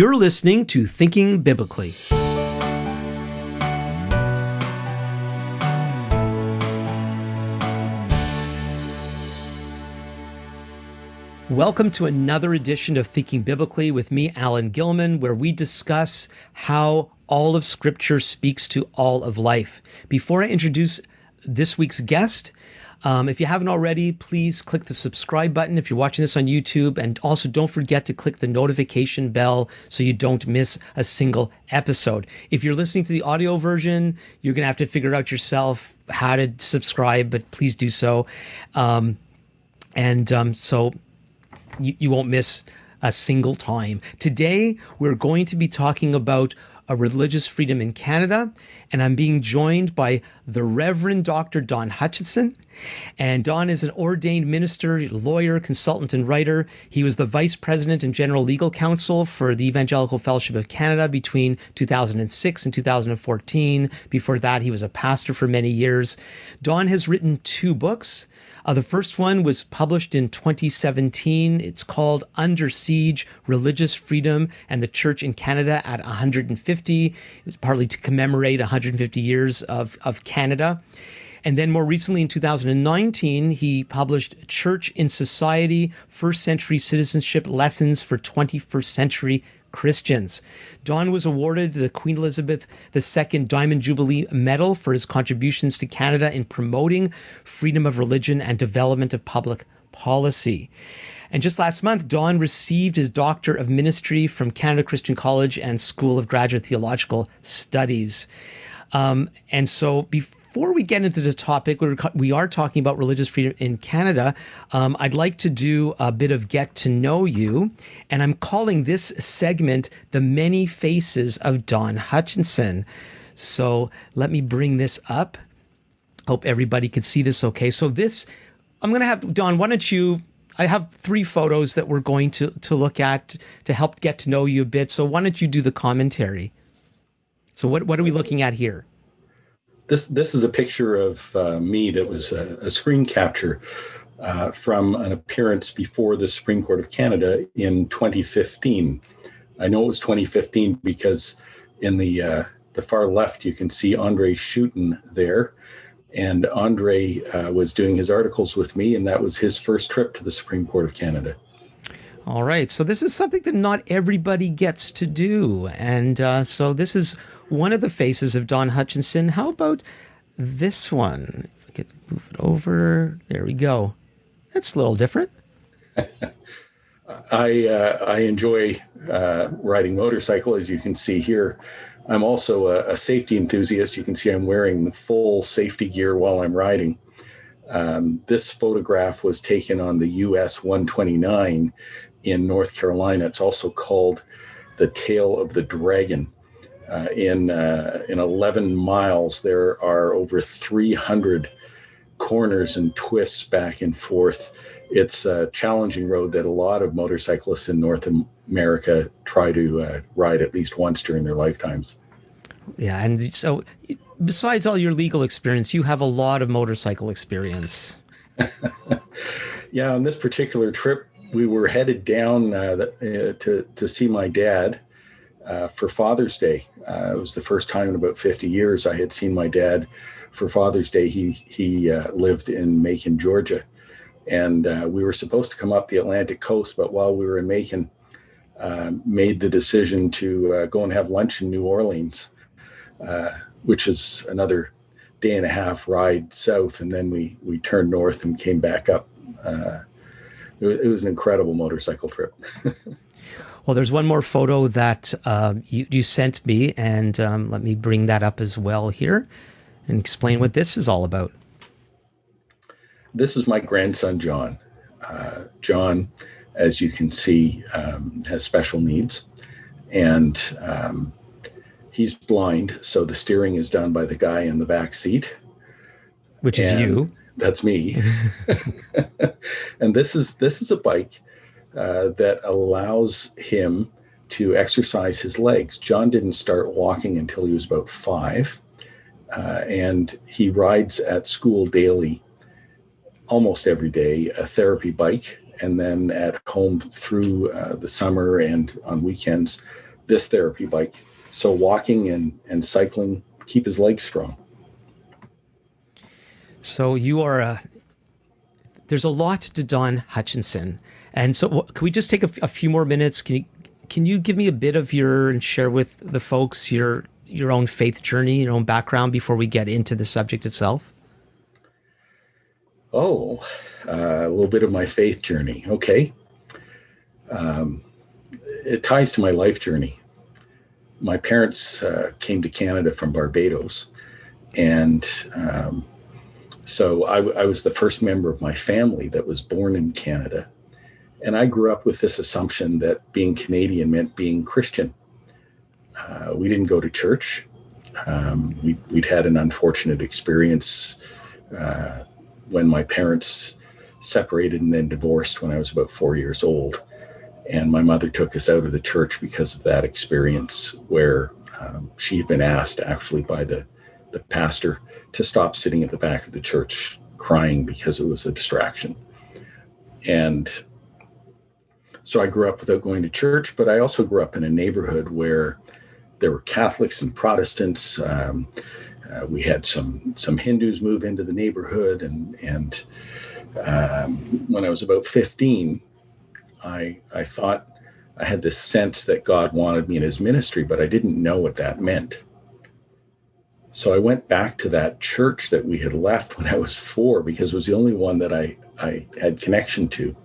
You're listening to Thinking Biblically. Welcome to another edition of Thinking Biblically with me, Alan Gilman, where we discuss how all of Scripture speaks to all of life. Before I introduce this week's guest, um, if you haven't already, please click the subscribe button if you're watching this on YouTube. And also don't forget to click the notification bell so you don't miss a single episode. If you're listening to the audio version, you're going to have to figure out yourself how to subscribe, but please do so. Um, and um, so you, you won't miss a single time. Today, we're going to be talking about religious freedom in Canada, and I'm being joined by the Reverend Dr. Don Hutchinson. And Don is an ordained minister, lawyer, consultant, and writer. He was the vice president and general legal counsel for the Evangelical Fellowship of Canada between 2006 and 2014. Before that, he was a pastor for many years. Don has written two books. Uh, the first one was published in 2017. It's called Under Siege Religious Freedom and the Church in Canada at 150. It was partly to commemorate 150 years of, of Canada. And then more recently in 2019, he published Church in Society First Century Citizenship Lessons for 21st Century Christians. Don was awarded the Queen Elizabeth II Diamond Jubilee Medal for his contributions to Canada in promoting freedom of religion and development of public policy. And just last month, Don received his Doctor of Ministry from Canada Christian College and School of Graduate Theological Studies. Um, and so before before we get into the topic, we're, we are talking about religious freedom in Canada. Um, I'd like to do a bit of get to know you, and I'm calling this segment The Many Faces of Don Hutchinson. So let me bring this up. Hope everybody can see this okay. So, this, I'm going to have, Don, why don't you I have three photos that we're going to, to look at to help get to know you a bit. So why don't you do the commentary? So what what are we looking at here? This this is a picture of uh, me that was a, a screen capture uh, from an appearance before the Supreme Court of Canada in 2015. I know it was 2015 because in the uh, the far left you can see Andre Schutten there, and Andre uh, was doing his articles with me, and that was his first trip to the Supreme Court of Canada. All right, so this is something that not everybody gets to do, and uh, so this is one of the faces of Don Hutchinson. How about this one? If I could move it over, there we go. That's a little different. I uh, I enjoy uh, riding motorcycle, as you can see here. I'm also a, a, safety enthusiast. You can see I'm wearing full safety gear while I'm riding. Um, this photograph was taken on the US 129 in North Carolina. It's also called the Tail of the Dragon. Uh, in uh, in 11 miles, there are over 300 corners and twists back and forth. It's a challenging road that a lot of motorcyclists in North America try to uh, ride at least once during their lifetimes. Yeah, and so besides all your legal experience, you have a lot of motorcycle experience. yeah, on this particular trip, we were headed down uh, uh, to to see my dad uh, for Father's Day. Uh, it was the first time in about 50 years I had seen my dad for Father's Day. He he uh, lived in Macon, Georgia, and uh, we were supposed to come up the Atlantic coast, but while we were in Macon, made the decision to go and have lunch in New Orleans, which is another day and a half ride south, and then we we turned north and came back up it was an incredible motorcycle trip. well, there's one more photo that uh, you, you, sent me, and um, let me bring that up as well here and explain what this is all about. This is my grandson, John. Uh, John, as you can see, um, has special needs, and um, he's blind, so the steering is done by the guy in the back seat. Which is and, you that's me. and this is this is a bike uh, that allows him to exercise his legs. John didn't start walking until he was about five, uh, and he rides at school daily, almost every day, a therapy bike, and then at home through uh, the summer and on weekends, this therapy bike. So walking and, and cycling keep his legs strong. So you are a there's a lot to Don Hutchinson. And so can we just take a, a few more minutes? Can you, can you give me a bit of your and share with the folks your your own faith journey, your own background before we get into the subject itself? Oh, uh, a little bit of my faith journey. Okay. Um, it ties to my life journey. My parents uh, came to Canada from Barbados, and um, so I, I, was the first member of my family that was born in Canada. And I grew up with this assumption that being Canadian meant being Christian. Uh, we didn't go to church. Um, we, would had an unfortunate experience uh, when my parents separated and then divorced when I was about four years old. And my mother took us out of the church because of that experience, where um, she had been asked actually by the, the pastor to stop sitting at the back of the church crying because it was a distraction. And so I grew up without going to church, but I also grew up in a neighborhood where there were Catholics and Protestants. Um, uh, we had some some Hindus move into the neighborhood, and and um, when I was about 15, I I thought I had this sense that God wanted me in His ministry, but I didn't know what that meant. So I went back to that church that we had left when I was four because it was the only one that I, I had connection to.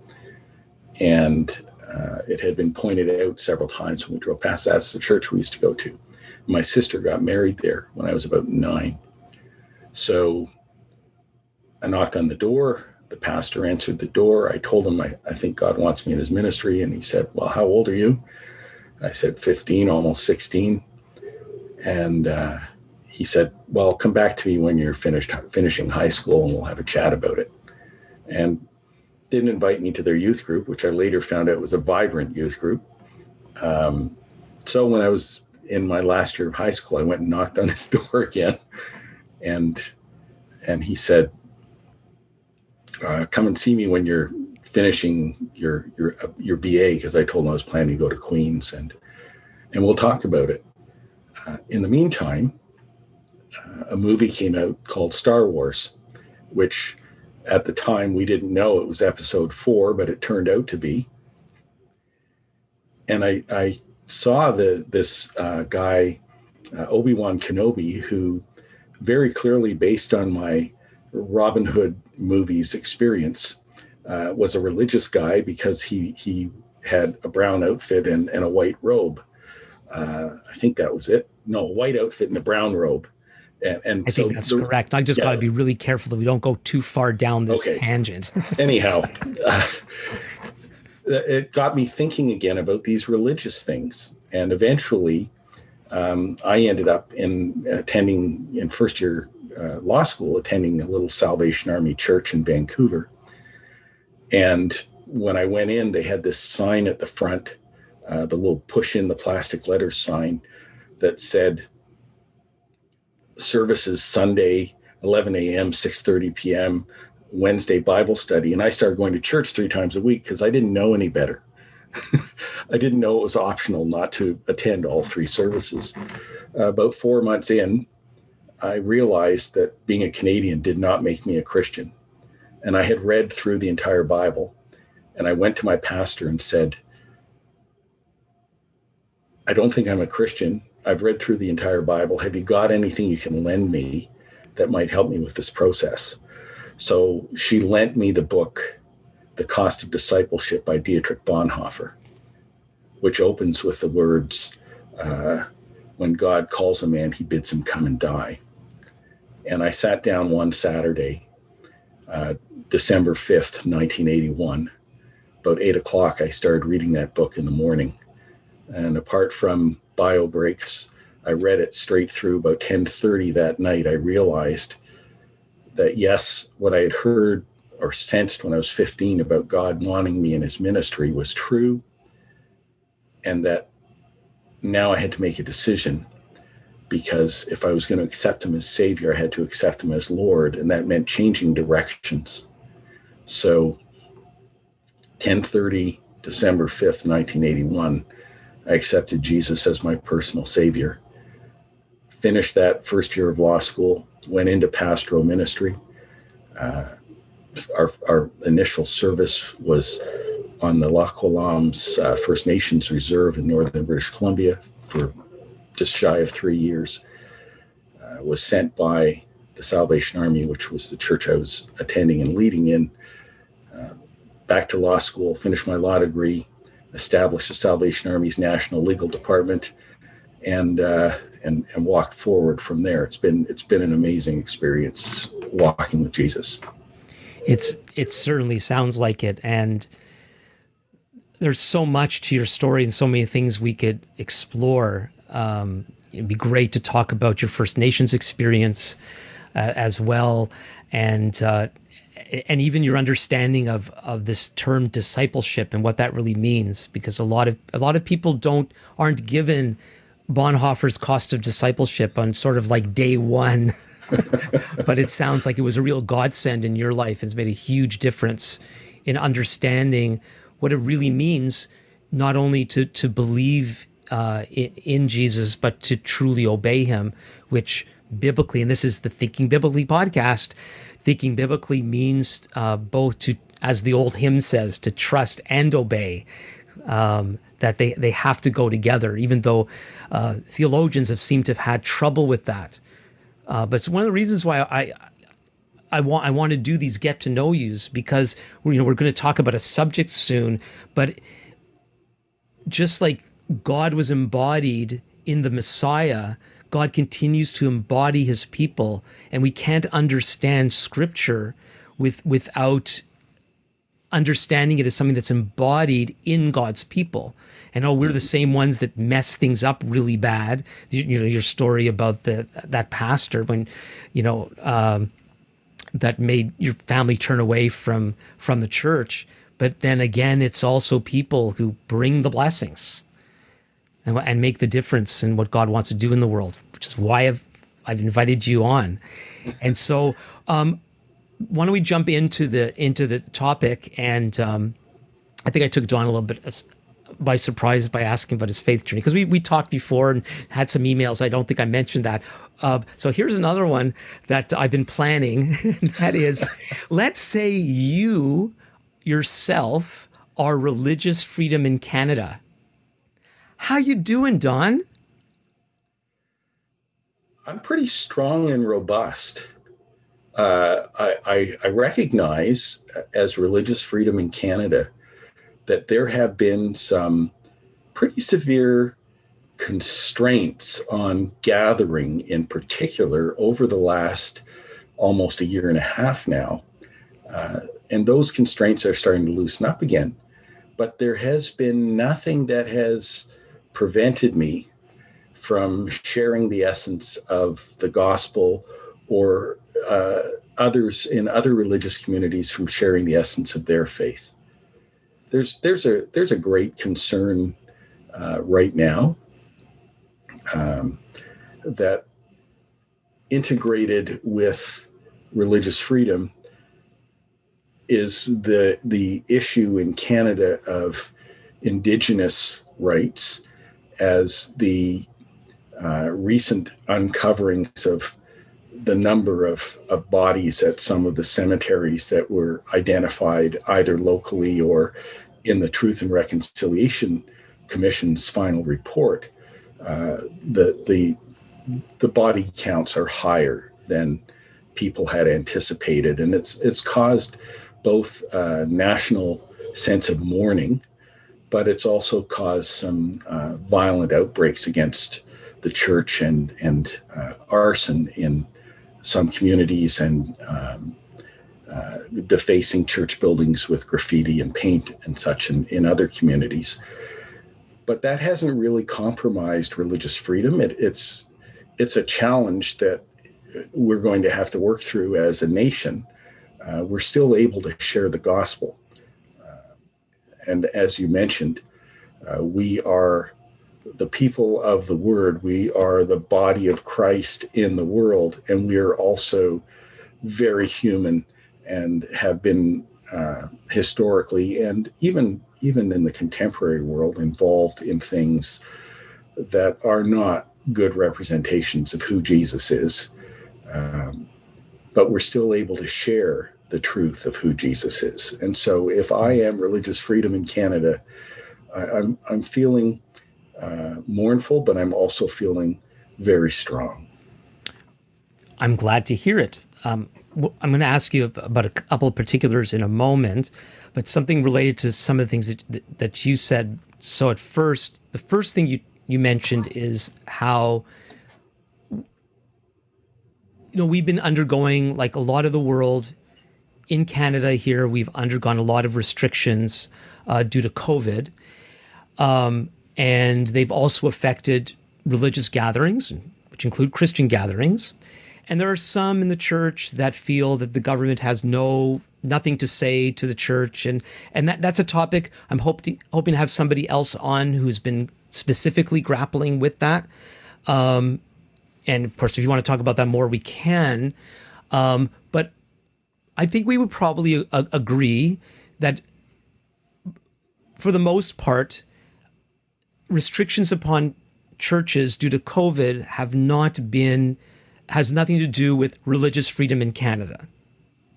And uh, it had been pointed out several times when we drove past. That's the church we used to go to. My sister got married there when I was about nine. So I knocked on the door. The pastor answered the door. I told him I, I think God wants me in his ministry. And he said, Well, how old are you? I said, 15, almost 16. And uh, he said, "Well, come back to me when you're finished finishing high school, and we'll have a chat about it." And didn't invite me to their youth group, which I later found out was a vibrant youth group. Um, so when I was in my last year of high school, I went and knocked on his door again, and and he said, uh, "Come and see me when you're finishing your your your BA," because I told him I was planning to go to Queens, and and we'll talk about it. Uh, in the meantime, a movie came out called Star Wars, which at the time we didn't know it was episode four, but it turned out to be. And I, I saw the this uh, guy, uh, Obi Wan Kenobi, who very clearly, based on my Robin Hood movies experience, uh, was a religious guy because he he had a brown outfit and, and a white robe. Uh, I think that was it. No, white outfit and a brown robe. And, and I so think that's the, correct. I just yeah. got to be really careful that we don't go too far down this okay. tangent. Anyhow, uh, it got me thinking again about these religious things, and eventually, um, I ended up in attending in first year uh, law school, attending a little Salvation Army church in Vancouver. And when I went in, they had this sign at the front, uh, the little push in the plastic letters sign that said services Sunday, 11 a.m., 6:30 p.m., Wednesday Bible study, and I started going to church three times a week because I didn't know any better. I didn't know it was optional not to attend all three services. Uh, about four months in, I realized that being a Canadian did not make me a Christian. And I had read through the entire Bible, and I went to my pastor and said, I don't think I'm a Christian. I've read through the entire Bible. Have you got anything you can lend me that might help me with this process? So she lent me the book, The Cost of Discipleship by Dietrich Bonhoeffer, which opens with the words, uh, When God calls a man, he bids him come and die. And I sat down one Saturday, uh, December 5th, 1981. About 8 o'clock, I started reading that book in the morning. And apart from bio breaks. I read it straight through about 10:30 that night. I realized that yes, what I had heard or sensed when I was 15 about God wanting me in his ministry was true and that now I had to make a decision because if I was going to accept him as savior, I had to accept him as Lord and that meant changing directions. So 10:30 December 5th, 1981, I accepted Jesus as my personal savior. Finished that first year of law school, went into pastoral ministry. Uh, our, our, initial service was on the Loch uh, First Nations Reserve in northern British Columbia for just shy of three years. Uh, was sent by the Salvation Army, which was the church I was attending and leading in, uh, back to law school, finished my law degree, established the Salvation Army's National Legal Department, and uh, and and walked forward from there. It's been it's been an amazing experience walking with Jesus. It's it certainly sounds like it, and there's so much to your story and so many things we could explore. Um, it'd be great to talk about your First Nations experience uh, as well, and uh, and even your understanding of of this term discipleship and what that really means, because a lot of a lot of people don't aren't given Bonhoeffer's cost of discipleship on sort of like day one. but it sounds like it was a real godsend in your life. and It's made a huge difference in understanding what it really means, not only to to believe uh, in, in, Jesus, but to truly obey Him, which biblically, and this is the Thinking Biblically podcast. Thinking biblically means uh, both to, as the old hymn says, to trust and obey. Um, that they they have to go together, even though uh, theologians have seemed to have had trouble with that. Uh, but it's one of the reasons why I I want I want to do these get to know yous because we're, you know we're going to talk about a subject soon, but just like God was embodied in the Messiah, God continues to embody his people and we can't understand scripture with without understanding it as something that's embodied in God's people. And oh, we're the same ones that mess things up really bad. You, you know, your story about the that pastor when, you know, um, that made your family turn away from from the church. But then again, it's also people who bring the blessings and, and make the difference in what God wants to do in the world, which is why I've I've invited you on. And so, um, why don't we jump into the into the topic? And um, I think I took Don a little bit of, by surprise by asking about his faith journey because we, we talked before and had some emails. I don't think I mentioned that. Uh, so here's another one that I've been planning. that is, let's say you yourself are religious freedom in Canada. How you doing, Don? I'm pretty strong and robust. Uh, I, I, I recognize as religious freedom in Canada that there have been some pretty severe constraints on gathering in particular over the last almost a year and a half now. Uh, and those constraints are starting to loosen up again. But there has been nothing that has prevented me from sharing the essence of the gospel or uh, others in other religious communities from sharing the essence of their faith. There's there's a there's a great concern uh, right now um, that integrated with religious freedom is the the issue in Canada of indigenous rights as the uh, recent uncoverings of the number of, of bodies at some of the cemeteries that were identified either locally or in the Truth and Reconciliation Commission's final report, uh, the the the body counts are higher than people had anticipated, and it's it's caused both a national sense of mourning, but it's also caused some uh, violent outbreaks against the church and and uh, arson in some communities and um, uh, defacing church buildings with graffiti and paint and such in, in other communities. But that hasn't really compromised religious freedom. It, it's it's a challenge that we're going to have to work through as a nation. Uh, we're still able to share the gospel, and as you mentioned, uh, we are the people of the word. We are the body of Christ in the world, and we are also very human and have been uh, historically and even even in the contemporary world, involved in things that are not good representations of who Jesus is. Um, but we're still able to share the truth of who Jesus is. And so, if I am religious freedom in Canada, I, am I'm, I'm feeling uh, mournful, but I'm also feeling very strong. I'm glad to hear it. Um, I'm going to ask you about a couple of particulars in a moment, but something related to some of the things that, that you said. So at first, the first thing you you mentioned is how you know we've been undergoing like a lot of the world in Canada here we've undergone a lot of restrictions uh, due to COVID, um, and they've also affected religious gatherings, which include Christian gatherings. And there are some in the church that feel that the government has no nothing to say to the church, and and that that's a topic I'm hoping hoping to have somebody else on who's been specifically grappling with that. Um, and of course, if you want to talk about that more, we can. Um, but I think we would probably a- uh, agree that for the most part, restrictions upon churches due to COVID have not been has nothing to do with religious freedom in Canada.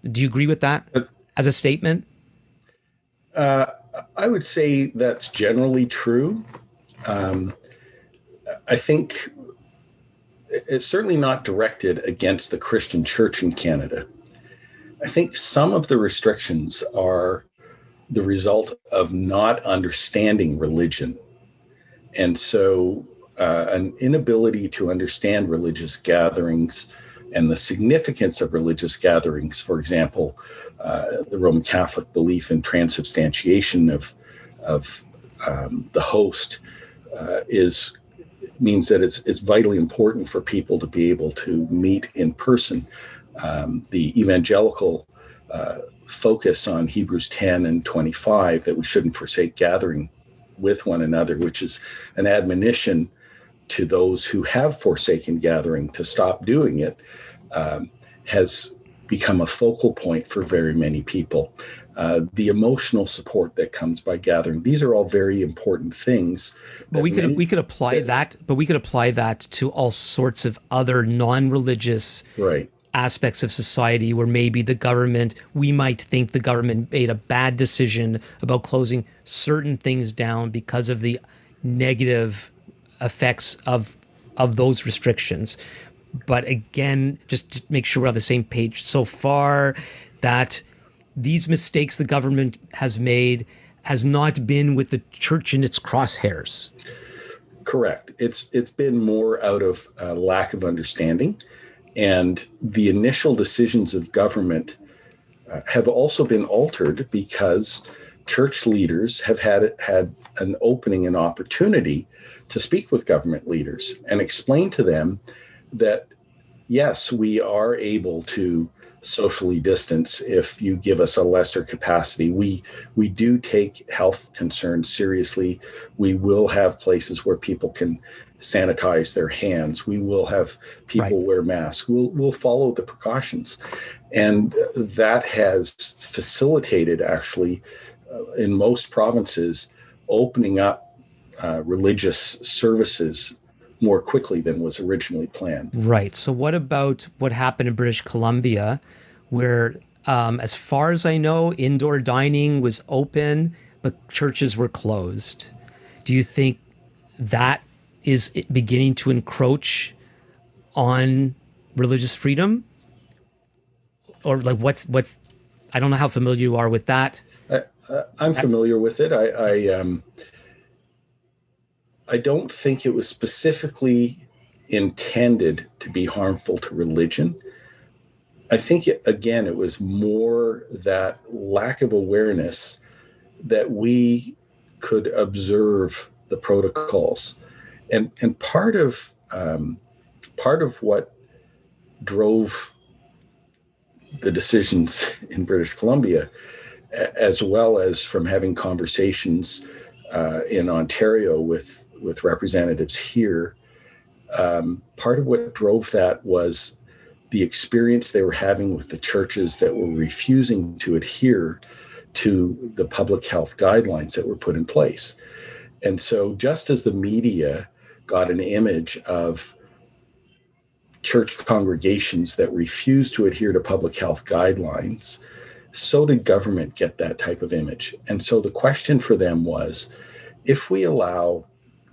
Do you agree with that that's, as a statement? Uh, I would say that's generally true. Um, I think it's certainly not directed against the Christian church in Canada. I think some of the restrictions are the result of not understanding religion. And so, uh, an inability to understand religious gatherings and the significance of religious gatherings, for example, uh, the Roman Catholic belief in transubstantiation of, of um, the host, uh, is means that it's, it's vitally important for people to be able to meet in person um, the evangelical uh, focus on Hebrews 10 and 25 that we shouldn't forsake gathering with one another, which is an admonition to those who have forsaken gathering to stop doing it, um, has become a focal point for very many people. Uh, the emotional support that comes by gathering. These are all very important things. But we could many, we could apply that, that, but we could apply that to all sorts of other non-religious right aspects of society where maybe the government, we might think the government made a bad decision about closing certain things down because of the negative effects of of those restrictions. But again, just to make sure we're on the same page so far, that these mistakes the government has made has not been with the church in its crosshairs. Correct. It's it's been more out of uh, lack of understanding and the initial decisions of government uh, have also been altered because church leaders have had had an opening and opportunity to speak with government leaders and explain to them that yes, we are able to socially distance if you give us a lesser capacity. We we do take health concerns seriously. We will have places where people can sanitize their hands. We will have people right. wear masks. We'll we'll follow the precautions, and that has facilitated actually uh, in most provinces opening up uh, religious services more quickly than was originally planned. Right. So what about what happened in British Columbia, where, um, as far as I know, indoor dining was open, but churches were closed? Do you think that is beginning to encroach on religious freedom? Or like what's what's I don't know how familiar you are with that. I, am familiar with it. I I, um, I don't think it was specifically intended to be harmful to religion. I think it, again it was more that lack of awareness that we could observe the protocols and and part of um, part of what drove the decisions in British Columbia, as well as from having conversations uh, in Ontario with with representatives here, um, part of what drove that was the experience they were having with the churches that were refusing to adhere to the public health guidelines that were put in place. And so, just as the media got an image of church congregations that refused to adhere to public health guidelines, so did government get that type of image. And so the question for them was if we allow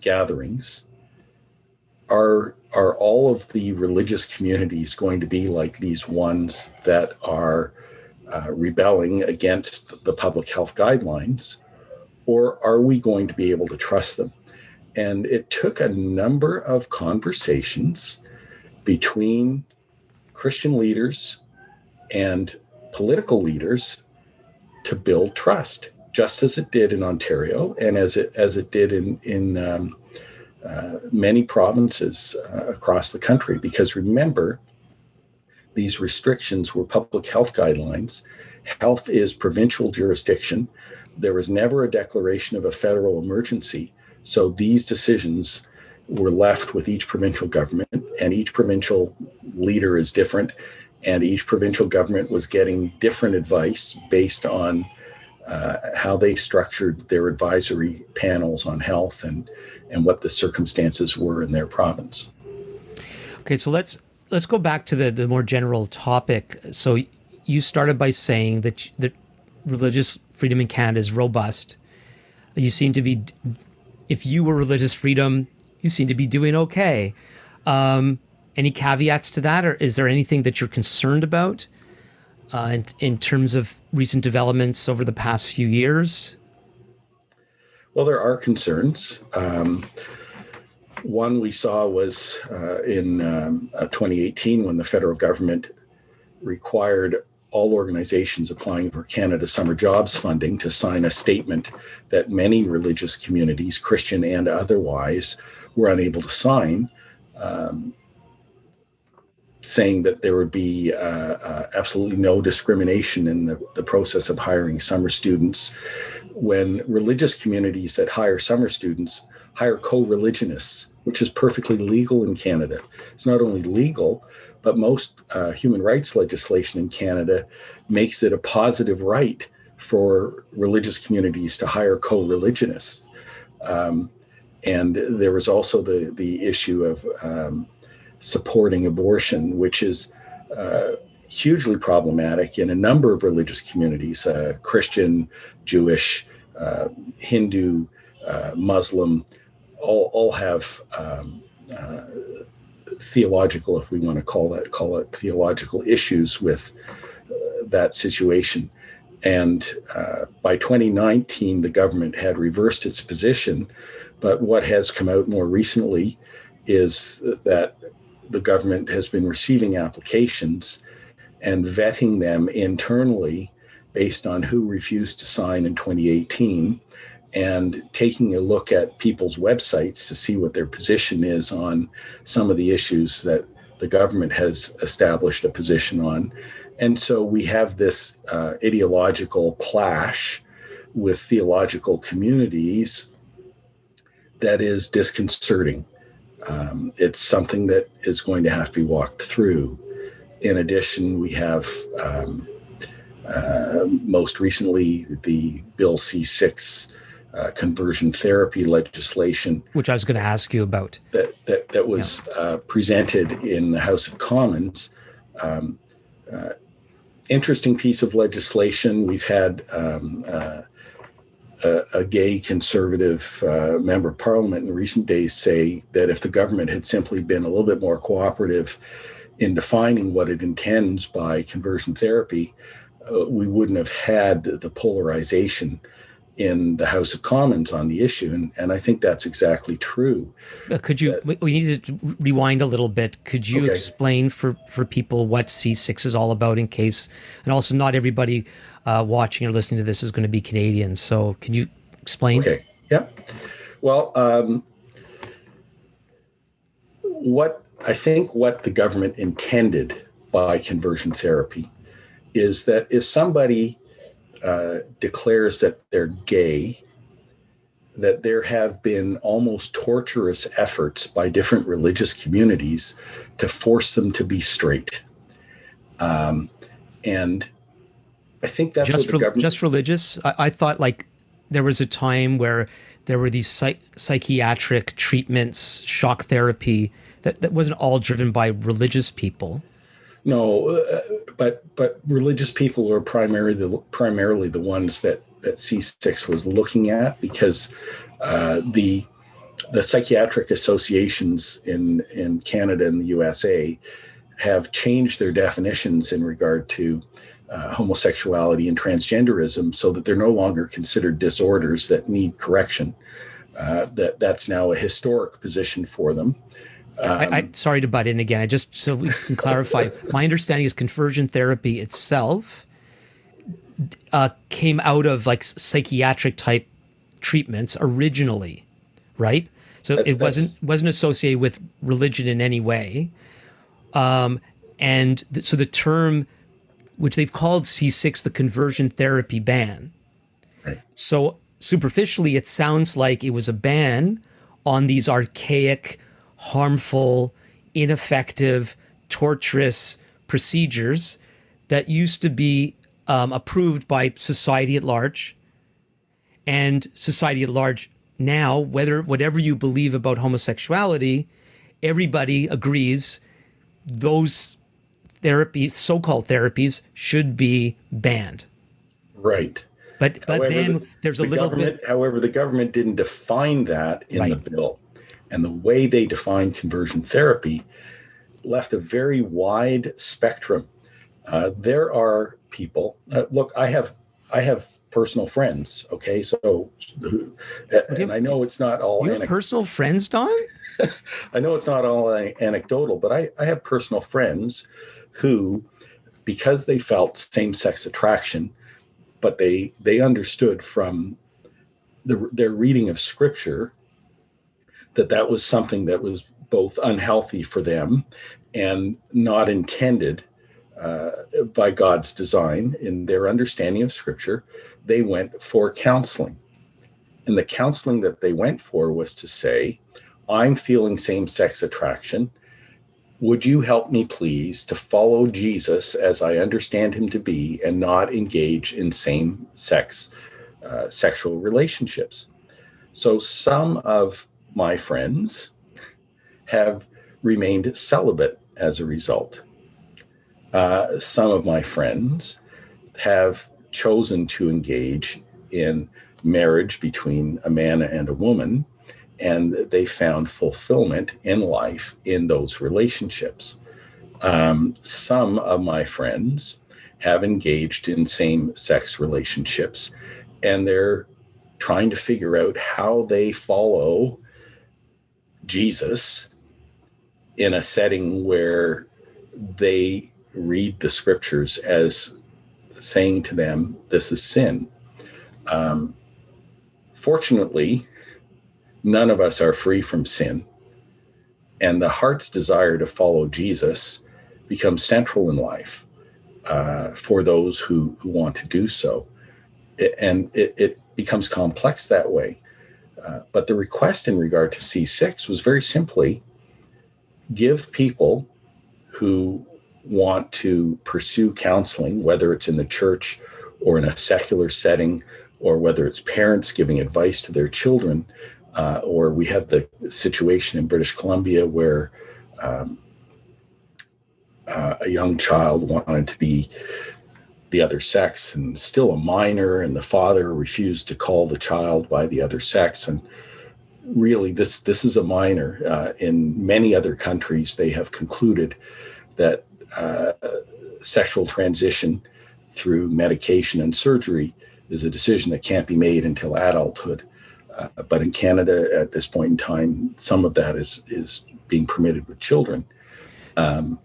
gatherings, are are all of the religious communities going to be like these ones that are uh, rebelling against the public health guidelines, or are we going to be able to trust them? And it took a number of conversations between Christian leaders and political leaders to build trust, just as it did in Ontario and as it as it did in in um, uh, many provinces uh, across the country. Because remember, these restrictions were public health guidelines. Health is provincial jurisdiction. There was never a declaration of a federal emergency. So these decisions were left with each provincial government, and each provincial leader is different, and each provincial government was getting different advice based on uh, how they structured their advisory panels on health and and what the circumstances were in their province. Okay, so let's let's go back to the the more general topic. So you started by saying that that religious freedom in Canada is robust. You seem to be, if you were religious freedom, you seem to be doing okay. Um, any caveats to that, or is there anything that you're concerned about uh, in, in terms of recent developments over the past few years? Well, there are concerns. Um, one we saw was uh, in um, uh, 2018 when the federal government required all organizations applying for Canada Summer Jobs funding to sign a statement that many religious communities, Christian and otherwise, were unable to sign. Um, saying that there would be uh, uh, absolutely no discrimination in the, the process of hiring summer students when religious communities that hire summer students hire co-religionists which is perfectly legal in canada. It's not only legal but most uh, human rights legislation in canada makes it a positive right for religious communities to hire co-religionists. Um, and there was also the the issue of um, supporting abortion, which is uh, hugely problematic in a number of religious communities uh, Christian, Jewish, uh, Hindu, uh, Muslim, all, all have. Um, uh, theological, if we want to call that call it theological issues with uh, that situation, and by 2019 the government had reversed its position, but what has come out more recently is that the government has been receiving applications and vetting them internally based on who refused to sign in 2018 and taking a look at people's websites to see what their position is on some of the issues that the government has established a position on. And so we have this uh, ideological clash with theological communities that is disconcerting. Um, it's something that is going to have to be walked through. In addition, we have um, uh, most recently the Bill C 6 uh, conversion therapy legislation. Which I was going to ask you about. That, that, that was yeah. uh, presented in the House of Commons. Um, uh, interesting piece of legislation. We've had um, uh, a, a gay conservative uh, member of parliament in recent days say that if the government had simply been a little bit more cooperative in defining what it intends by conversion therapy, uh, we wouldn't have had the polarization in the House of Commons on the issue, and, and I think that's exactly true. Uh, could you? Uh, we need to rewind a little bit. Could you okay. explain for for people what C6 is all about, in case, and also not everybody uh, watching or listening to this is going to be Canadian. So can you explain? Okay. Yeah. Well, um, what I think what the government intended by conversion therapy is that if somebody uh, declares that they're gay, that there have been almost torturous efforts by different religious communities to force them to be straight. Um, and I think that's just government. Just religious. I, I, thought like there was a time where there were these psych- psychiatric treatments, shock therapy that, that wasn't all driven by religious people. No, uh, but but religious people are primarily the primarily the ones that that C6 was looking at because uh, the the psychiatric associations in in Canada and the USA have changed their definitions in regard to uh, homosexuality and transgenderism so that they're no longer considered disorders that need correction. Uh, that that's now a historic position for them. Um, I, I, sorry to butt in again. I just so we can clarify. my understanding is conversion therapy itself uh, came out of like psychiatric type treatments originally, right? So that, it wasn't wasn't associated with religion in any way. Um, and th- so the term, which they've called C6, the conversion therapy ban. Right. So superficially, it sounds like it was a ban on these archaic, harmful, ineffective, torturous procedures that used to be um, approved by society at large. And society at large now, whether whatever you believe about homosexuality, everybody agrees those therapies, so-called therapies, should be banned. Right. But but however, then the, there's a the little bit. However, the government didn't define that in right. the bill, and the way they defined conversion therapy left a very wide spectrum. Uh, there are people. Uh, look, I have I have personal friends. Okay, so and have, I know it's not all. You have personal friends, Don? I know it's not all anecdotal, but I, I have personal friends who, because they felt same-sex attraction, but they they understood from the, their reading of scripture that that was something that was both unhealthy for them and not intended uh, by God's design in their understanding of scripture, they went for counseling. And the counseling that they went for was to say, I'm feeling same sex attraction. Would you help me, please, to follow Jesus as I understand him to be and not engage in same sex uh, sexual relationships? So some of my friends have remained celibate as a result. Uh, some of my friends have chosen to engage in marriage between a man and a woman and they found fulfillment in life in those relationships. Um, some of my friends have engaged in same sex relationships and they're trying to figure out how they follow Jesus in a setting where they read the scriptures as saying to them, This is sin. Um, fortunately, none of us are free from sin. And the heart's desire to follow Jesus becomes central in life uh, for those who, who want to do so. It, and it, it, becomes complex that way. Uh, but the request in regard to C6 was very simply give people who want to pursue counseling, whether it's in the church or in a secular setting, or whether it's parents giving advice to their children, uh, or we have the situation in British Columbia where um, uh, a young child wanted to be the other sex and still a minor, and the father refused to call the child by the other sex. And really, this this is a minor. Uh, in many other countries, they have concluded that uh, sexual transition through medication and surgery is a decision that can't be made until adulthood. Uh, but in Canada, at this point in time, some of that is is being permitted with children, um,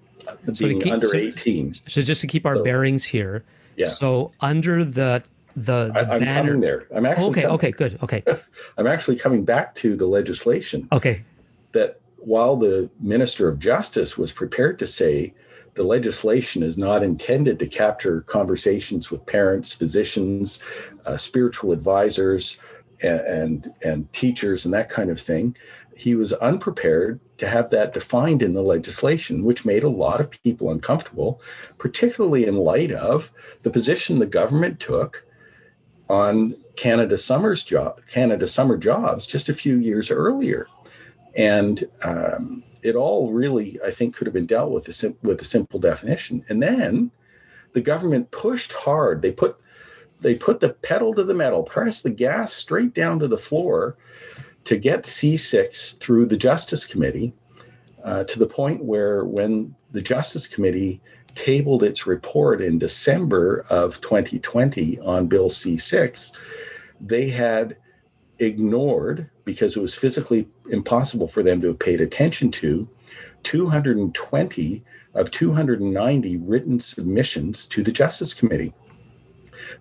so being keep, under so, 18. So just to keep our so, bearings here. Yeah. So under the the, the I, am banner, coming there. I'm actually okay. Coming, okay. Good. Okay. I'm actually coming back to the legislation. Okay. That while the Minister of Justice was prepared to say the legislation is not intended to capture conversations with parents, physicians, uh, spiritual advisors, and and teachers and that kind of thing. He was unprepared to have that defined in the legislation, which made a lot of people uncomfortable, particularly in light of the position the government took on Canada Summer's job, Canada Summer jobs just a few years earlier, and um, it all really, I think, could have been dealt with a sim- with a simple definition. And then the government pushed hard. They put they put the pedal to the metal, pressed the gas straight down to the floor to get C6 through the Justice Committee uh, to the point where when the Justice Committee tabled its report in December of 2020 on Bill C6, they had ignored, because it was physically impossible for them to have paid attention to, 220 of 290 written submissions to the Justice Committee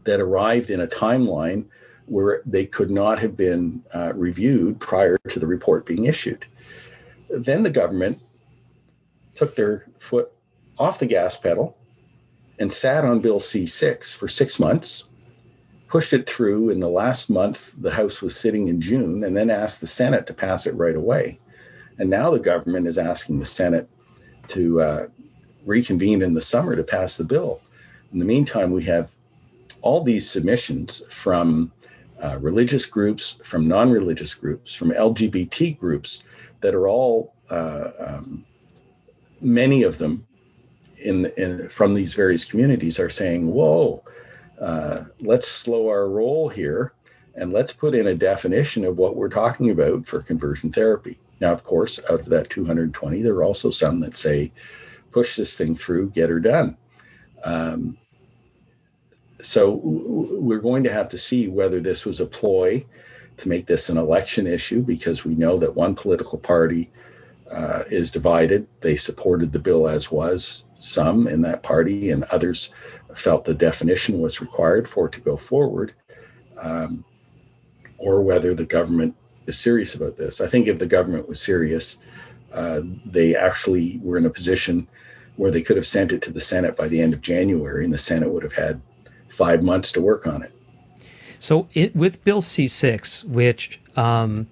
that arrived in a timeline where they could not have been uh, reviewed prior to the report being issued. Then the government took their foot off the gas pedal and sat on Bill C 6 for six months, pushed it through. In the last month, the House was sitting in June, and then asked the Senate to pass it right away. And now the government is asking the Senate to uh, reconvene in the summer to pass the bill. In the meantime, we have all these submissions from uh, religious groups, from non religious groups, from LGBT groups that are all, uh, um, many of them in, in, from these various communities are saying, whoa, uh, let's slow our roll here and let's put in a definition of what we're talking about for conversion therapy. Now, of course, out of that 220, there are also some that say, push this thing through, get her done. Um, so we're going to have to see whether this was a ploy to make this an election issue because we know that one political party uh, is divided. They supported the bill as was, some in that party, and others felt the definition was required for it to go forward, um, or whether the government is serious about this. I think if the government was serious, uh, they actually were in a position where they could have sent it to the Senate by the end of January, and the Senate would have had five months to work on it. So it, with Bill C6, which um,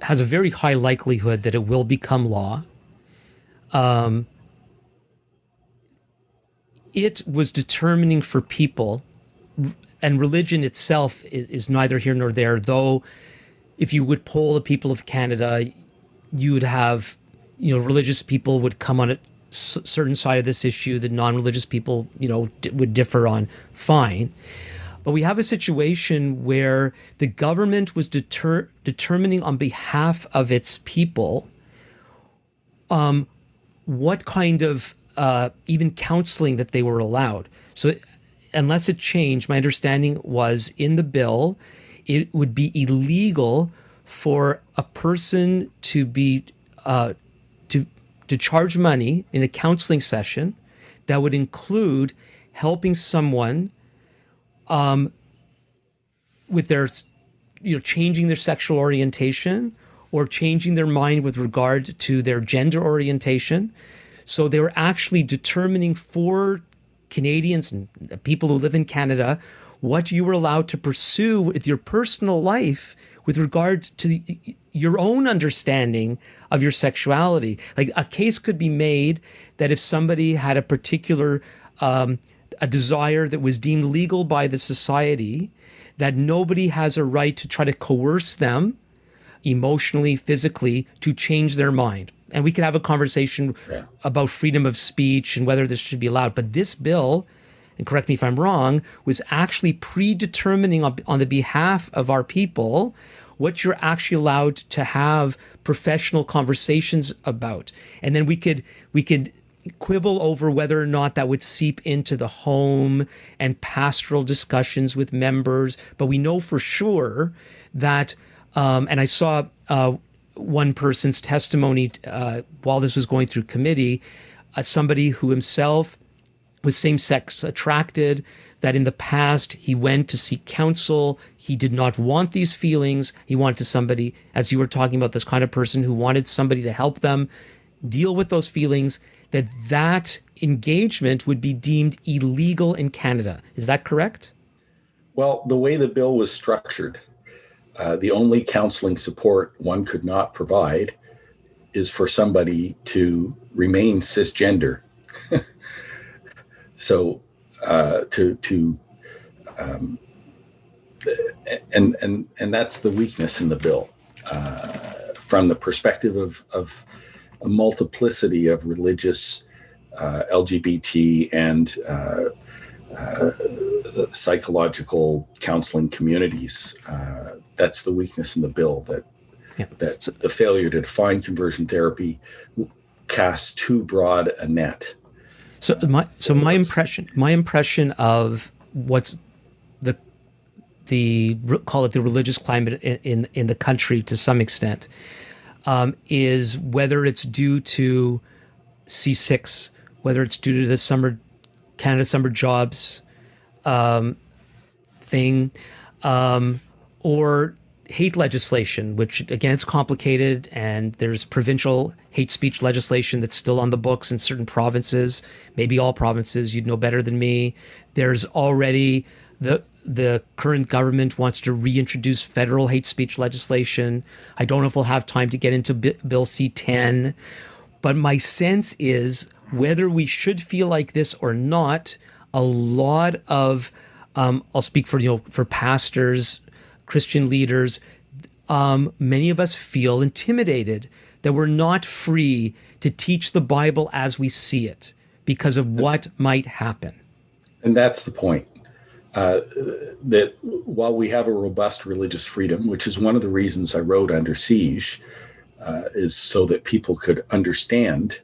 has a very high likelihood that it will become law, um, it was determining for people, and religion itself is, is neither here nor there, though if you would poll the people of Canada, you would have, you know, religious people would come on a certain side of this issue that non-religious people, you know, d- would differ on. Fine. But we have a situation where the government was deter- determining on behalf of its people um, what kind of uh, even counseling that they were allowed. So, unless it changed, my understanding was in the bill it would be illegal for a person to be uh, to charge money in a counseling session that would include helping someone um, with their you know changing their sexual orientation or changing their mind with regard to their gender orientation. So they were actually determining for Canadians and people who live in Canada what you were allowed to pursue with your personal life with regard to the, your own understanding of your sexuality. Like a case could be made that if somebody had a particular um, a desire that was deemed legal by the society, that nobody has a right to try to coerce them emotionally, physically, to change their mind. And we could have a conversation yeah. about freedom of speech and whether this should be allowed. But this bill and correct me if I'm wrong, was actually predetermining on, on the behalf of our people what you're actually allowed to have professional conversations about. And then we could we could quibble over whether or not that would seep into the home and pastoral discussions with members. But we know for sure that, um, and I saw uh, one person's testimony uh, while this was going through committee, uh, somebody who himself was same sex attracted, that in the past he went to seek counsel. He did not want these feelings. He wanted somebody, as you were talking about, this kind of person who wanted somebody to help them deal with those feelings, that that engagement would be deemed illegal in Canada. Is that correct? Well, the way the bill was structured, uh, the only counseling support one could not provide is for somebody to remain cisgender. so uh, to to um, and and and that's the weakness in the bill uh, from the perspective of of a multiplicity of religious, uh, LGBT, and uh, uh, psychological counseling communities. Uh, that's the weakness in the bill that yeah. that the failure to define conversion therapy casts too broad a net. So my so my impression my impression of what's the the call it the religious climate in in, in the country to some extent um, is whether it's due to C6, whether it's due to the summer Canada summer jobs um, thing, um, or hate legislation, which again it's complicated, and there's provincial hate speech legislation that's still on the books in certain provinces, maybe all provinces. You'd know better than me. There's already the the current government wants to reintroduce federal hate speech legislation. I don't know if we'll have time to get into B- Bill C10, but my sense is whether we should feel like this or not, a lot of um, I'll speak for you know for pastors, Christian leaders. Um, many of us feel intimidated that we're not free to teach the Bible as we see it because of what might happen. And that's the point. Uh, that while we have a robust religious freedom, which is one of the reasons I wrote Under Siege, uh, is so that people could understand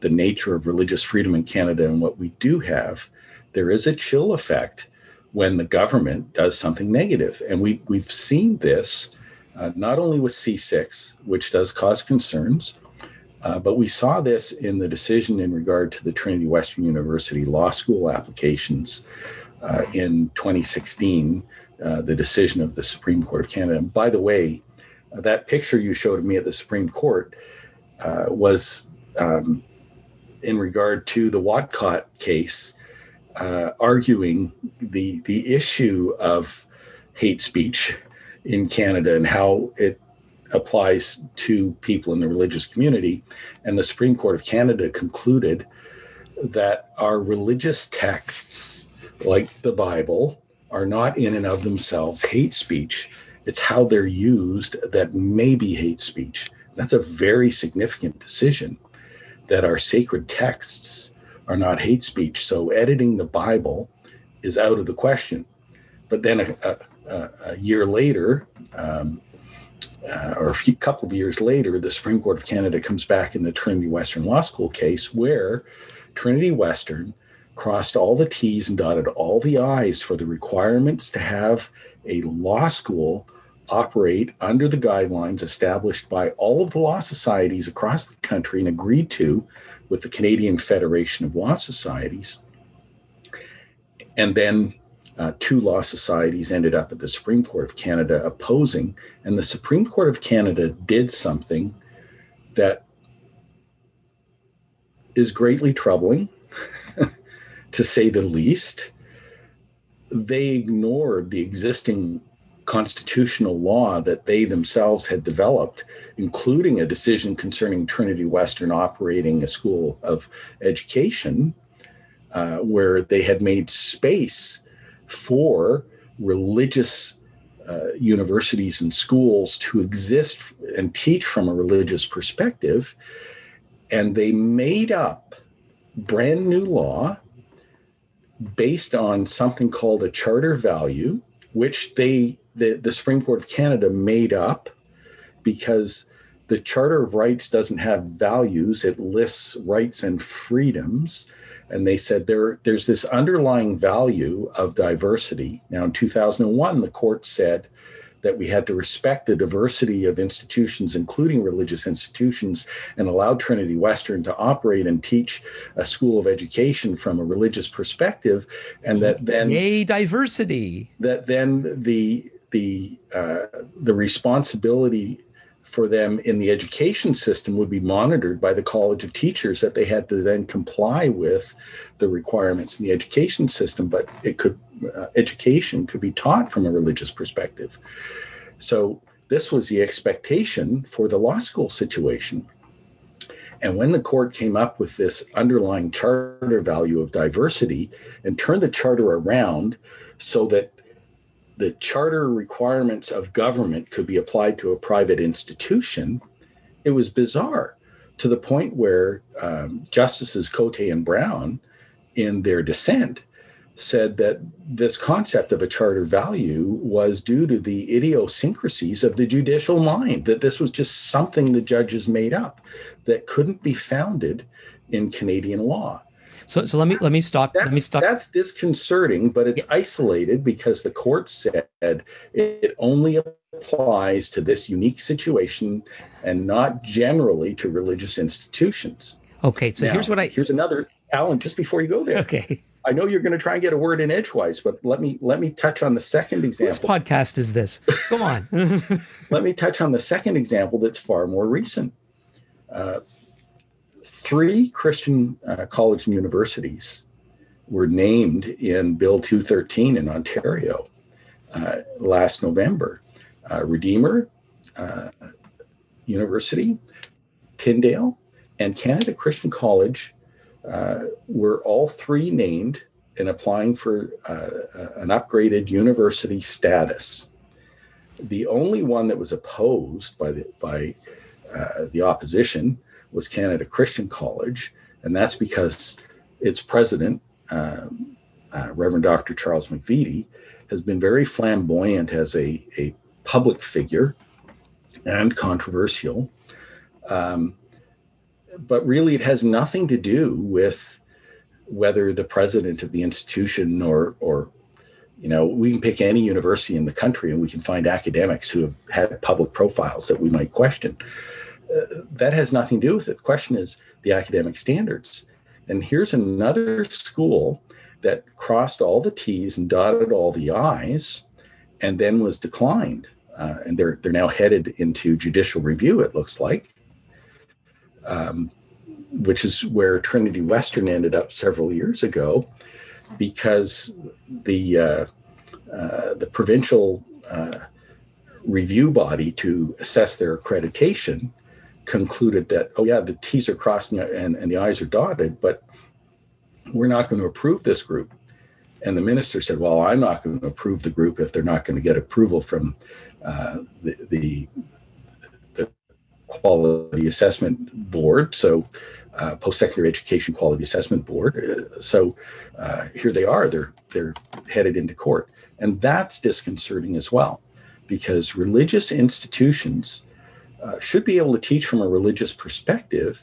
the nature of religious freedom in Canada and what we do have, there is a chill effect when the government does something negative. And we, we've seen this uh, not only with C6, which does cause concerns, uh, but we saw this in the decision in regard to the Trinity Western University Law School applications uh, in 2016, uh, the decision of the Supreme Court of Canada. And by the way, that picture you showed of me at the Supreme Court uh, was um, in regard to the Whatcott case, uh, arguing the the issue of hate speech in Canada and how it applies to people in the religious community. And the Supreme Court of Canada concluded that our religious texts like the Bible, are not in and of themselves hate speech. It's how they're used that may be hate speech. That's a very significant decision that our sacred texts are not hate speech. So editing the Bible is out of the question. But then a, a, a year later, um, uh, or a few couple of years later, the Supreme Court of Canada comes back in the Trinity Western Law School case where Trinity Western crossed all the T's and dotted all the I's for the requirements to have a law school operate under the guidelines established by all of the law societies across the country and agreed to with the Canadian Federation of Law Societies. And then uh, two law societies ended up at the Supreme Court of Canada opposing, and the Supreme Court of Canada did something that is greatly troubling to say the least. They ignored the existing constitutional law that they themselves had developed, including a decision concerning Trinity Western operating a school of education, uh, where they had made space for religious uh, universities and schools to exist and teach from a religious perspective. And they made up brand new law based on something called a charter value, which they the, the Supreme Court of Canada made up because the Charter of Rights doesn't have values, it lists rights and freedoms. And they said there, there's this underlying value of diversity. Now, in 2001, the court said that we had to respect the diversity of institutions, including religious institutions, and allow Trinity Western to operate and teach a school of education from a religious perspective, and that then yay diversity. That then the the uh, the responsibility for them in the education system would be monitored by the College of Teachers that they had to then comply with the requirements in the education system, but it could uh, education could be taught from a religious perspective. So this was the expectation for the law school situation. And when the court came up with this underlying charter value of diversity and turned the charter around so that the charter requirements of government could be applied to a private institution, it was bizarre to the point where um, Justices Cote and Brown, in their dissent, said that this concept of a charter value was due to the idiosyncrasies of the judicial mind, that this was just something the judges made up that couldn't be founded in Canadian law. So, so let me let me stop. That's, let me stop. That's disconcerting, but it's yeah. isolated because the court said it only applies to this unique situation and not generally to religious institutions. Okay, so now, here's what I here's another Alan. Just before you go there, okay. I know you're going to try and get a word in edgewise, but let me let me touch on the second example. Whose podcast is this? Come on. let me touch on the second example that's far more recent. Uh, three Christian uh, colleges and universities were named in Bill 213 in Ontario uh, last November. Uh, Redeemer uh, University, Tyndale, and Canada Christian College uh, were all three named in applying for an upgraded university status. The only one that was opposed by the, by uh, the opposition was Canada Christian College, and that's because its president, uh, uh, Reverend Dr. Charles McVety, has been very flamboyant as a, a public figure and controversial. Um, but really, it has nothing to do with whether the president of the institution or or you know we can pick any university in the country and we can find academics who have had public profiles that we might question uh, that has nothing to do with it. The question is the academic standards. And here's another school that crossed all the t's and dotted all the i's and then was declined. Uh, and they're they're now headed into judicial review it looks like um, which is where Trinity Western ended up several years ago, because the uh, uh, the provincial uh, review body to assess their accreditation concluded that oh yeah the T's are crossed and, and, the I's are dotted, but we're not going to approve this group. And the minister said, well, I'm not going to approve the group if they're not going to get approval from uh, the, the Quality Assessment Board, so uh, Post-Secondary Education Quality Assessment Board. So uh, here they are; they're they're headed into court, and that's disconcerting as well, because religious institutions uh, should be able to teach from a religious perspective,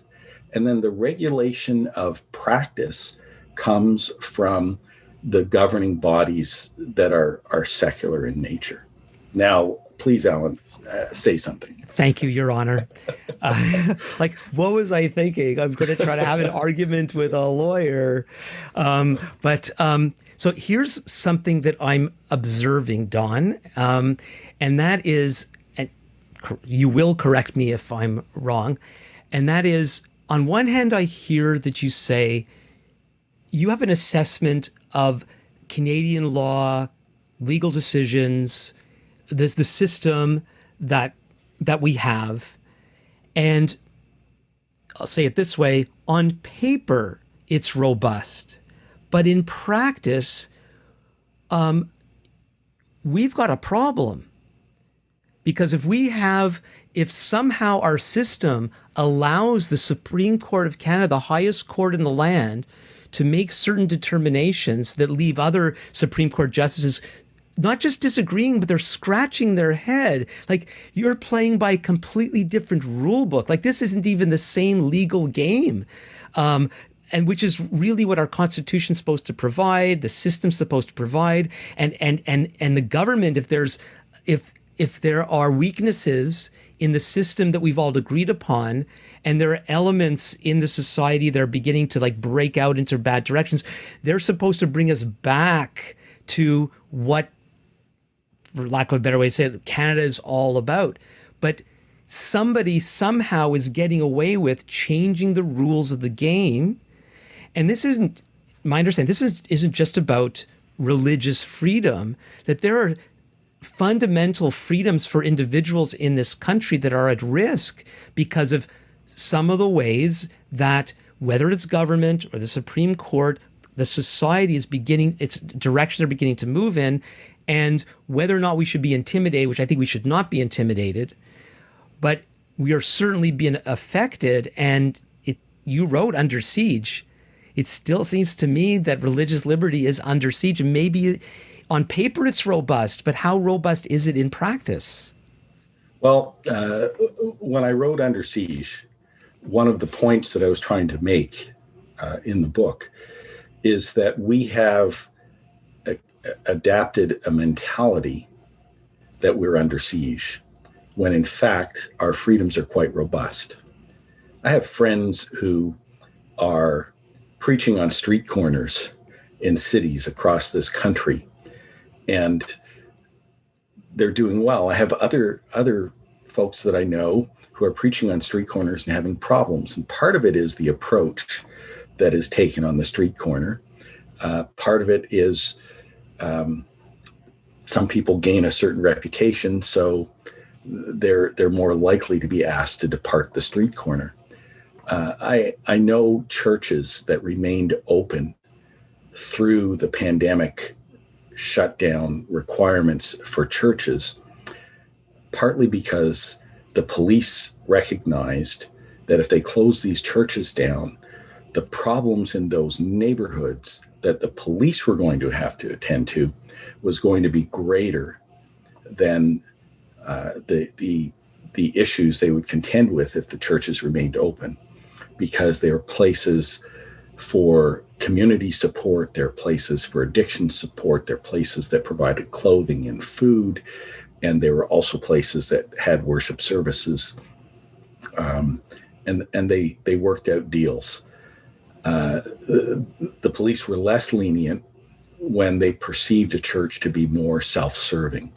and then the regulation of practice comes from the governing bodies that are are secular in nature. Now, please, Alan, uh, say something. Thank you, Your Honor. Uh, like, what was I thinking? I'm going to try to have an argument with a lawyer. Um, but um, so here's something that I'm observing, Don, um, and that is, you will correct me if I'm wrong, and that is, on one hand, I hear that you say you have an assessment of Canadian law, legal decisions, there's the system that that we have. And I'll say it this way on paper it's robust. But in practice um, we've got a problem because if we have if somehow our system allows the Supreme Court of Canada, the highest court in the land, to make certain determinations that leave other Supreme Court justices not just disagreeing, but they're scratching their head. Like you're playing by a completely different rule book. Like this isn't even the same legal game. Um, and which is really what our constitution's supposed to provide, the system's supposed to provide, and and and and the government, if there's if if there are weaknesses in the system that we've all agreed upon, and there are elements in the society that are beginning to like break out into bad directions, they're supposed to bring us back to what for lack of a better way to say it, Canada is all about. But somebody somehow is getting away with changing the rules of the game. And this isn't my understanding, this is, isn't just about religious freedom, that there are fundamental freedoms for individuals in this country that are at risk because of some of the ways that whether it's government or the Supreme Court, the society is beginning its direction they're beginning to move in, and whether or not we should be intimidated, which I think we should not be intimidated, but we are certainly being affected. And it, you wrote under siege. It still seems to me that religious liberty is under siege. And maybe on paper it's robust, but how robust is it in practice? Well, uh, when I wrote Under Siege, one of the points that I was trying to make uh, in the book is that we have a, adapted a mentality that we're under siege, when in fact our freedoms are quite robust. I have friends who are preaching on street corners in cities across this country and they're doing well. I have other other folks that I know who are preaching on street corners and having problems, and part of it is the approach that is taken on the street corner. Uh, part of it is um, some people gain a certain reputation, so they're they're more likely to be asked to depart the street corner. Uh, I I know churches that remained open through the pandemic shutdown requirements for churches, partly because the police recognized that if they closed these churches down, the problems in those neighborhoods that the police were going to have to attend to was going to be greater than uh, the the the issues they would contend with if the churches remained open, because they were places for community support, they're places for addiction support, they're places that provided clothing and food, and they were also places that had worship services. Um, and and they they worked out deals. Uh, the, the police were less lenient when they perceived a church to be more self-serving.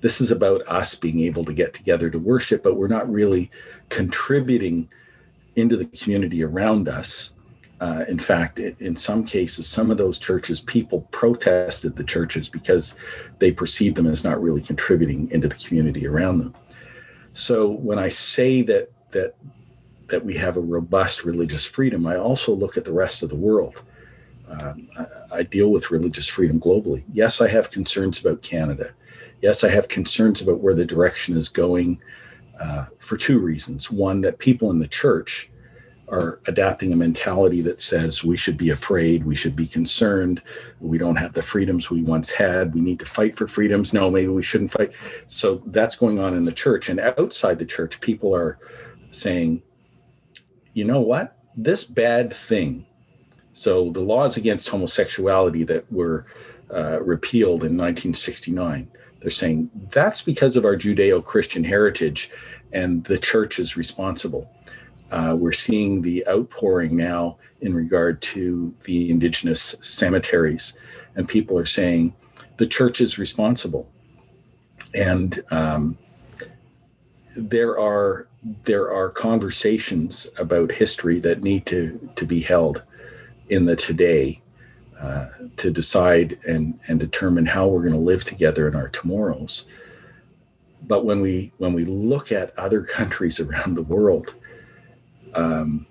This is about us being able to get together to worship, but we're not really contributing into the community around us uh, in fact, in some cases, some of those churches, people protested the churches because they perceived them as not really contributing into the community around them. So when I say that that that we have a robust religious freedom, I also look at the rest of the world. Um, I, I deal with religious freedom globally. Yes, I have concerns about Canada. Yes, I have concerns about where the direction is going uh, for two reasons. One, that people in the church are adapting a mentality that says we should be afraid, we should be concerned, we don't have the freedoms we once had, we need to fight for freedoms. No, maybe we shouldn't fight. So that's going on in the church. And outside the church, people are saying, you know what? This bad thing. So the laws against homosexuality that were uh, repealed in 1969, they're saying that's because of our Judeo Christian heritage and the church is responsible. Uh, we're seeing the outpouring now in regard to the indigenous cemeteries, and people are saying the church is responsible. And um, there are there are conversations about history that need to to be held in the today uh, to decide and and determine how we're going to live together in our tomorrows. But when we when we look at other countries around the world, um,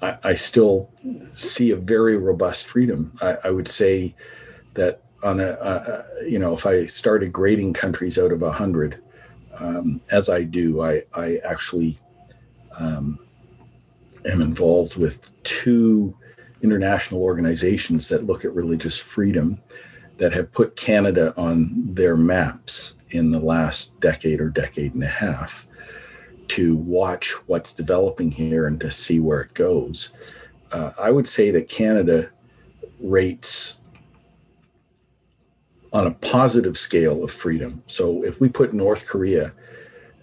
I, I, still see a very robust freedom. I, I would say that on a, you know if I started grading countries out of a hundred, um, as I do, I, I actually um, am involved with two international organizations that look at religious freedom that have put Canada on their maps in the last decade or decade and a half to watch what's developing here and to see where it goes. Uh, I would say that Canada rates on a positive scale of freedom. So if we put North Korea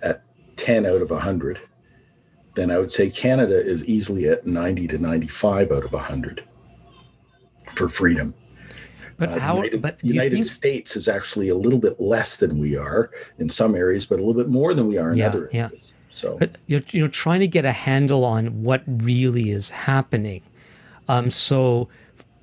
at 10 out of 100, then I would say Canada is easily at 90 to 95 out of 100 for freedom. But uh, how? United, but United think, States is actually a little bit less than we are in some areas, but a little bit more than we are in yeah, other areas. Yeah. So you're you know trying to get a handle on what really is happening. Um, so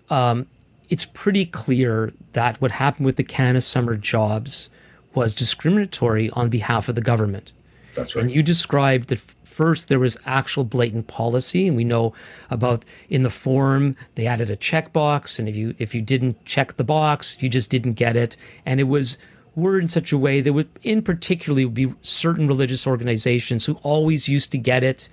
um, it's pretty clear that what happened with the Canada Summer Jobs was discriminatory on behalf of the government. That's right. And you described that first there was actual blatant policy, and we know about in the form they added a checkbox, and if you if you didn't check the box, you just didn't get it, and it was worded in such a way that would, in particularly, would be certain religious organizations who always used to get it.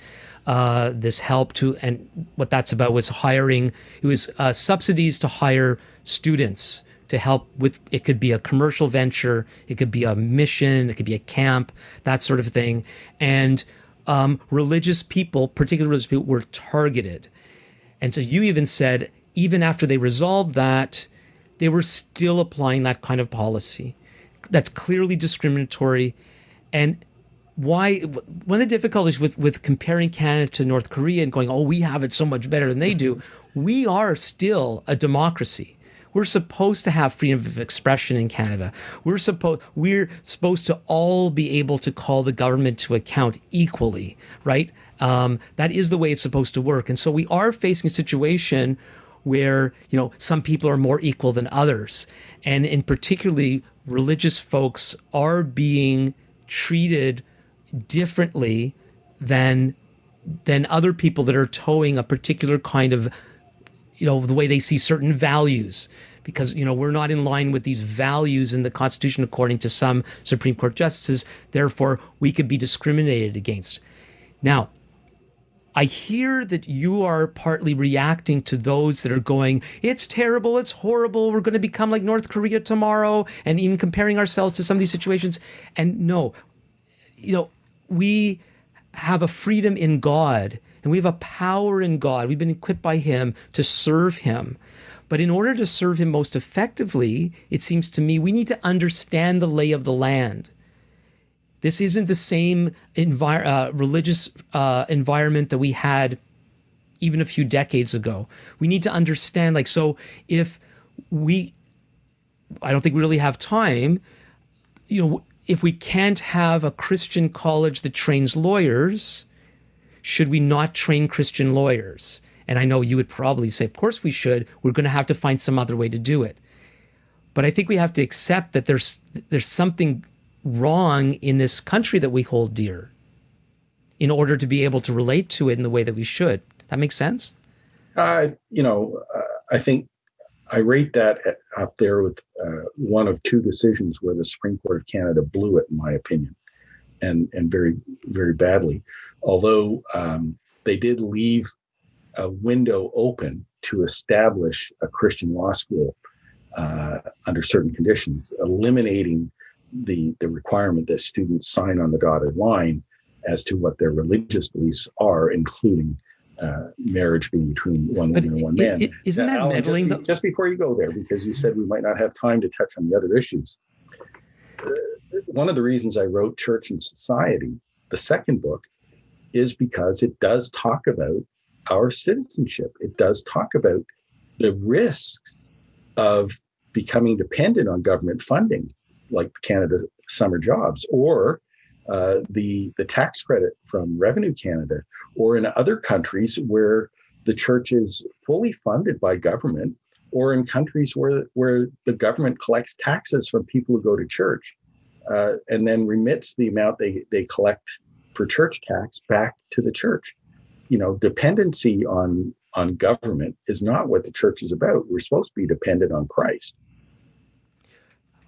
Uh, this help to, and what that's about was hiring. It was uh, subsidies to hire students to help with. It could be a commercial venture, it could be a mission, it could be a camp, that sort of thing, and um, religious people, particularly religious people, were targeted. And so you even said, even after they resolved that, they were still applying that kind of policy. That's clearly discriminatory. And why one of the difficulties with, with comparing Canada to North Korea and going, oh, we have it so much better than they do, we are still a democracy. We're supposed to have freedom of expression in Canada. We're supposed we're supposed to all be able to call the government to account equally, right? Um, that is the way it's supposed to work. And so we are facing a situation where you know some people are more equal than others, and in particularly religious folks are being treated differently than than other people that are toeing a particular kind of you know the way they see certain values. Because you know we're not in line with these values in the constitution according to some supreme court justices. Therefore we could be discriminated against. Now I hear that you are partly reacting to those that are going, it's terrible, it's horrible, we're going to become like North Korea tomorrow, and even comparing ourselves to some of these situations. And no, you know, we have a freedom in God and we have a power in God. We've been equipped by Him to serve Him. But in order to serve Him most effectively, it seems to me we need to understand the lay of the land. This isn't the same envi- uh, religious uh, environment that we had even a few decades ago. We need to understand, like, so if we, I don't think we really have time, you know, if we can't have a Christian college that trains lawyers, should we not train Christian lawyers? And I know you would probably say, of course we should. We're going to have to find some other way to do it. But I think we have to accept that there's there's something wrong in this country that we hold dear in order to be able to relate to it in the way that we should. That makes sense? Uh, you know, I think I rate that at, up there with uh, one of two decisions where the Supreme Court of Canada blew it, in my opinion, and and very very badly although um, they did leave a window open to establish a Christian law school uh, under certain conditions, eliminating the, the requirement that students sign on the dotted line as to what their religious beliefs are, including uh, marriage being between one woman and one man. is not that Alan, meddling? Just, just, before you go there, because you said we might not have time to touch on the other issues. Uh, one of the reasons I wrote Church and Society, the second book, is because it does talk about our citizenship. It does talk about the risks of becoming dependent on government funding, like Canada summer jobs, or uh, the the tax credit from Revenue Canada, or in other countries where the church is fully funded by government, or in countries where where the government collects taxes from people who go to church, uh, and then remits the amount they they collect for church tax back to the church. You know, dependency on on government is not what the church is about. We're supposed to be dependent on Christ.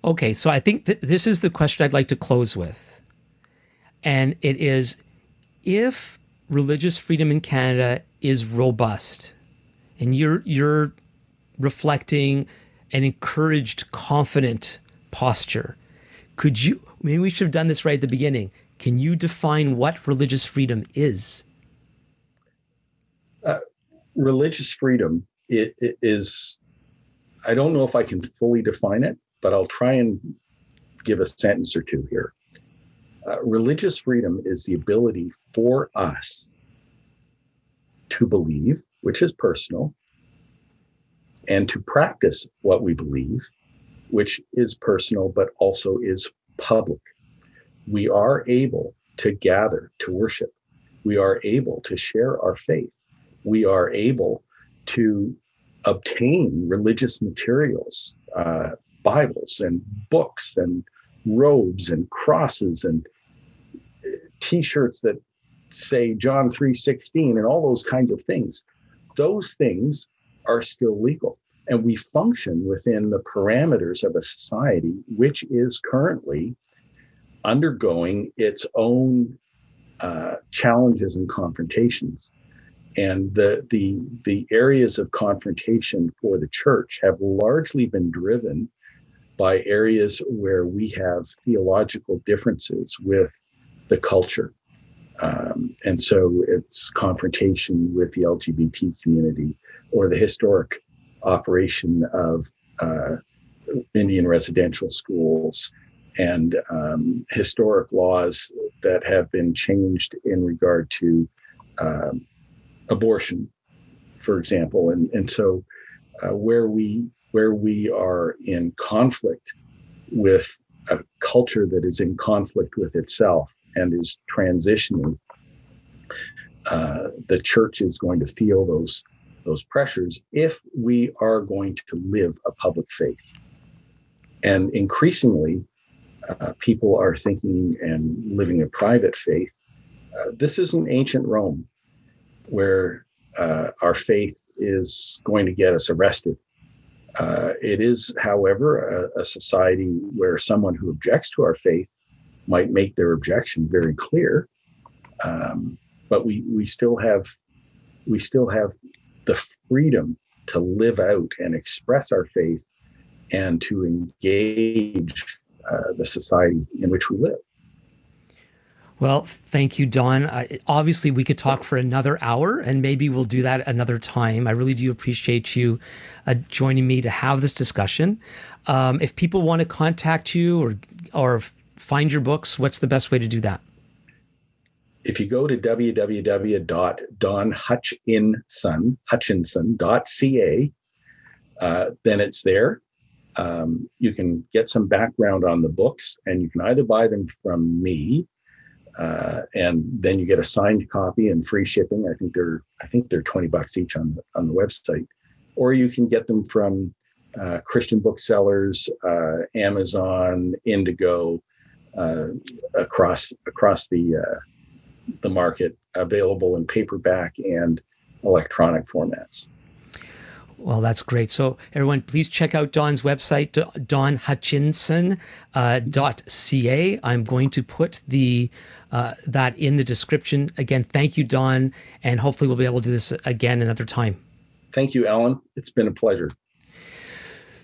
Okay, so I think th- this is the question I'd like to close with. And it is if religious freedom in Canada is robust and you're you're reflecting an encouraged confident posture could you maybe we should have done this right at the beginning can you define what religious freedom is? Uh, religious freedom is, I don't know if I can fully define it, but I'll try and give a sentence or two here. Uh, religious freedom is the ability for us to believe, which is personal, and to practice what we believe, which is personal, but also is public we are able to gather to worship. We are able to share our faith. We are able to obtain religious materials, uh, Bibles and books and robes and crosses and t-shirts that say John 3:16 and all those kinds of things. Those things are still legal and we function within the parameters of a society which is currently undergoing its own uh, challenges and confrontations. And the, the, the areas of confrontation for the church have largely been driven by areas where we have theological differences with the culture. Um, and so it's confrontation with the LGBT community or the historic operation of uh, Indian residential schools and um, historic laws that have been changed in regard to um, abortion, for example. And, and so uh, where we where we are in conflict with a culture that is in conflict with itself and is transitioning, uh, the church is going to feel those those pressures if we are going to live a public faith. And increasingly, uh, people are thinking and living a private faith. Uh, this isn't ancient Rome, where uh, our faith is going to get us arrested. Uh, it is, however, a, a society where someone who objects to our faith might make their objection very clear. Um, but we we still have we still have the freedom to live out and express our faith and to engage uh, the society in which we live. Well, thank you, Don. Uh, obviously, we could talk for another hour, and maybe we'll do that another time. I really do appreciate you uh, joining me to have this discussion. Um, if people want to contact you or or find your books, what's the best way to do that? if you go to www.donhutchinson.ca, uh, then it's there. Um, you can get some background on the books, and you can either buy them from me, uh, and then you get a signed copy and free shipping. I think they're I think they're 20 bucks each on the, on the website, or you can get them from uh, Christian booksellers, uh, Amazon, Indigo, uh, across across the uh, the market available in paperback and electronic formats. Well, that's great. So, everyone, please check out Don's website, donhutchinson.ca. Uh, I'm going to put the uh, that in the description. Again, thank you, Don, and hopefully we'll be able to do this again another time. Thank you, Alan. It's been a pleasure.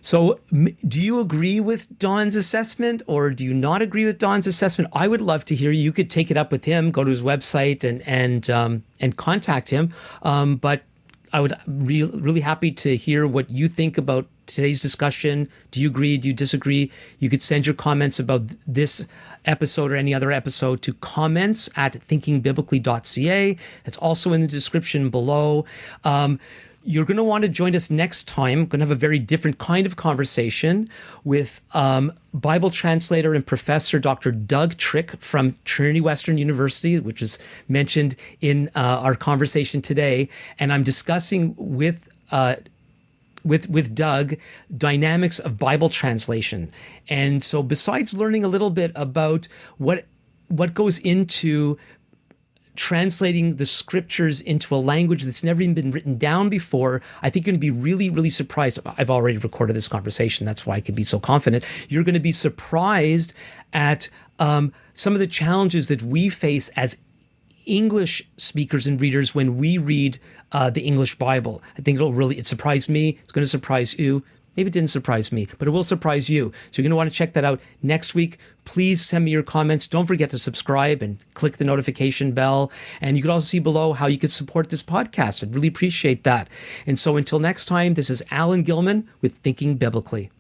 So, do you agree with Don's assessment or do you not agree with Don's assessment? I would love to hear. You could take it up with him, go to his website and and um, and contact him. Um, but I would re- really happy to hear what you think about today's discussion. Do you agree? Do you disagree? You could send your comments about this episode or any other episode to comments at thinkingbiblically.ca. That's also in the description below. Um, you're going to want to join us next time. Going to have a very different kind of conversation with um, Bible translator and professor Dr. Doug Trick from Trinity Western University, which is mentioned in uh, our conversation today. And I'm discussing with uh, with with Doug dynamics of Bible translation. And so besides learning a little bit about what what goes into translating the scriptures into a language that's never even been written down before, I think you're going to be really, really surprised. I've already recorded this conversation. That's why I can be so confident. You're going to be surprised at um, some of the challenges that we face as English speakers and readers when we read uh, the English Bible. I think it'll really it surprised me. It's going to surprise you. Maybe it didn't surprise me, but it will surprise you. So you're going to want to check that out next week. Please send me your comments. Don't forget to subscribe and click the notification bell. And you can also see below how you could support this podcast. I'd really appreciate that. And so until next time, this is Alan Gilman with Thinking Biblically.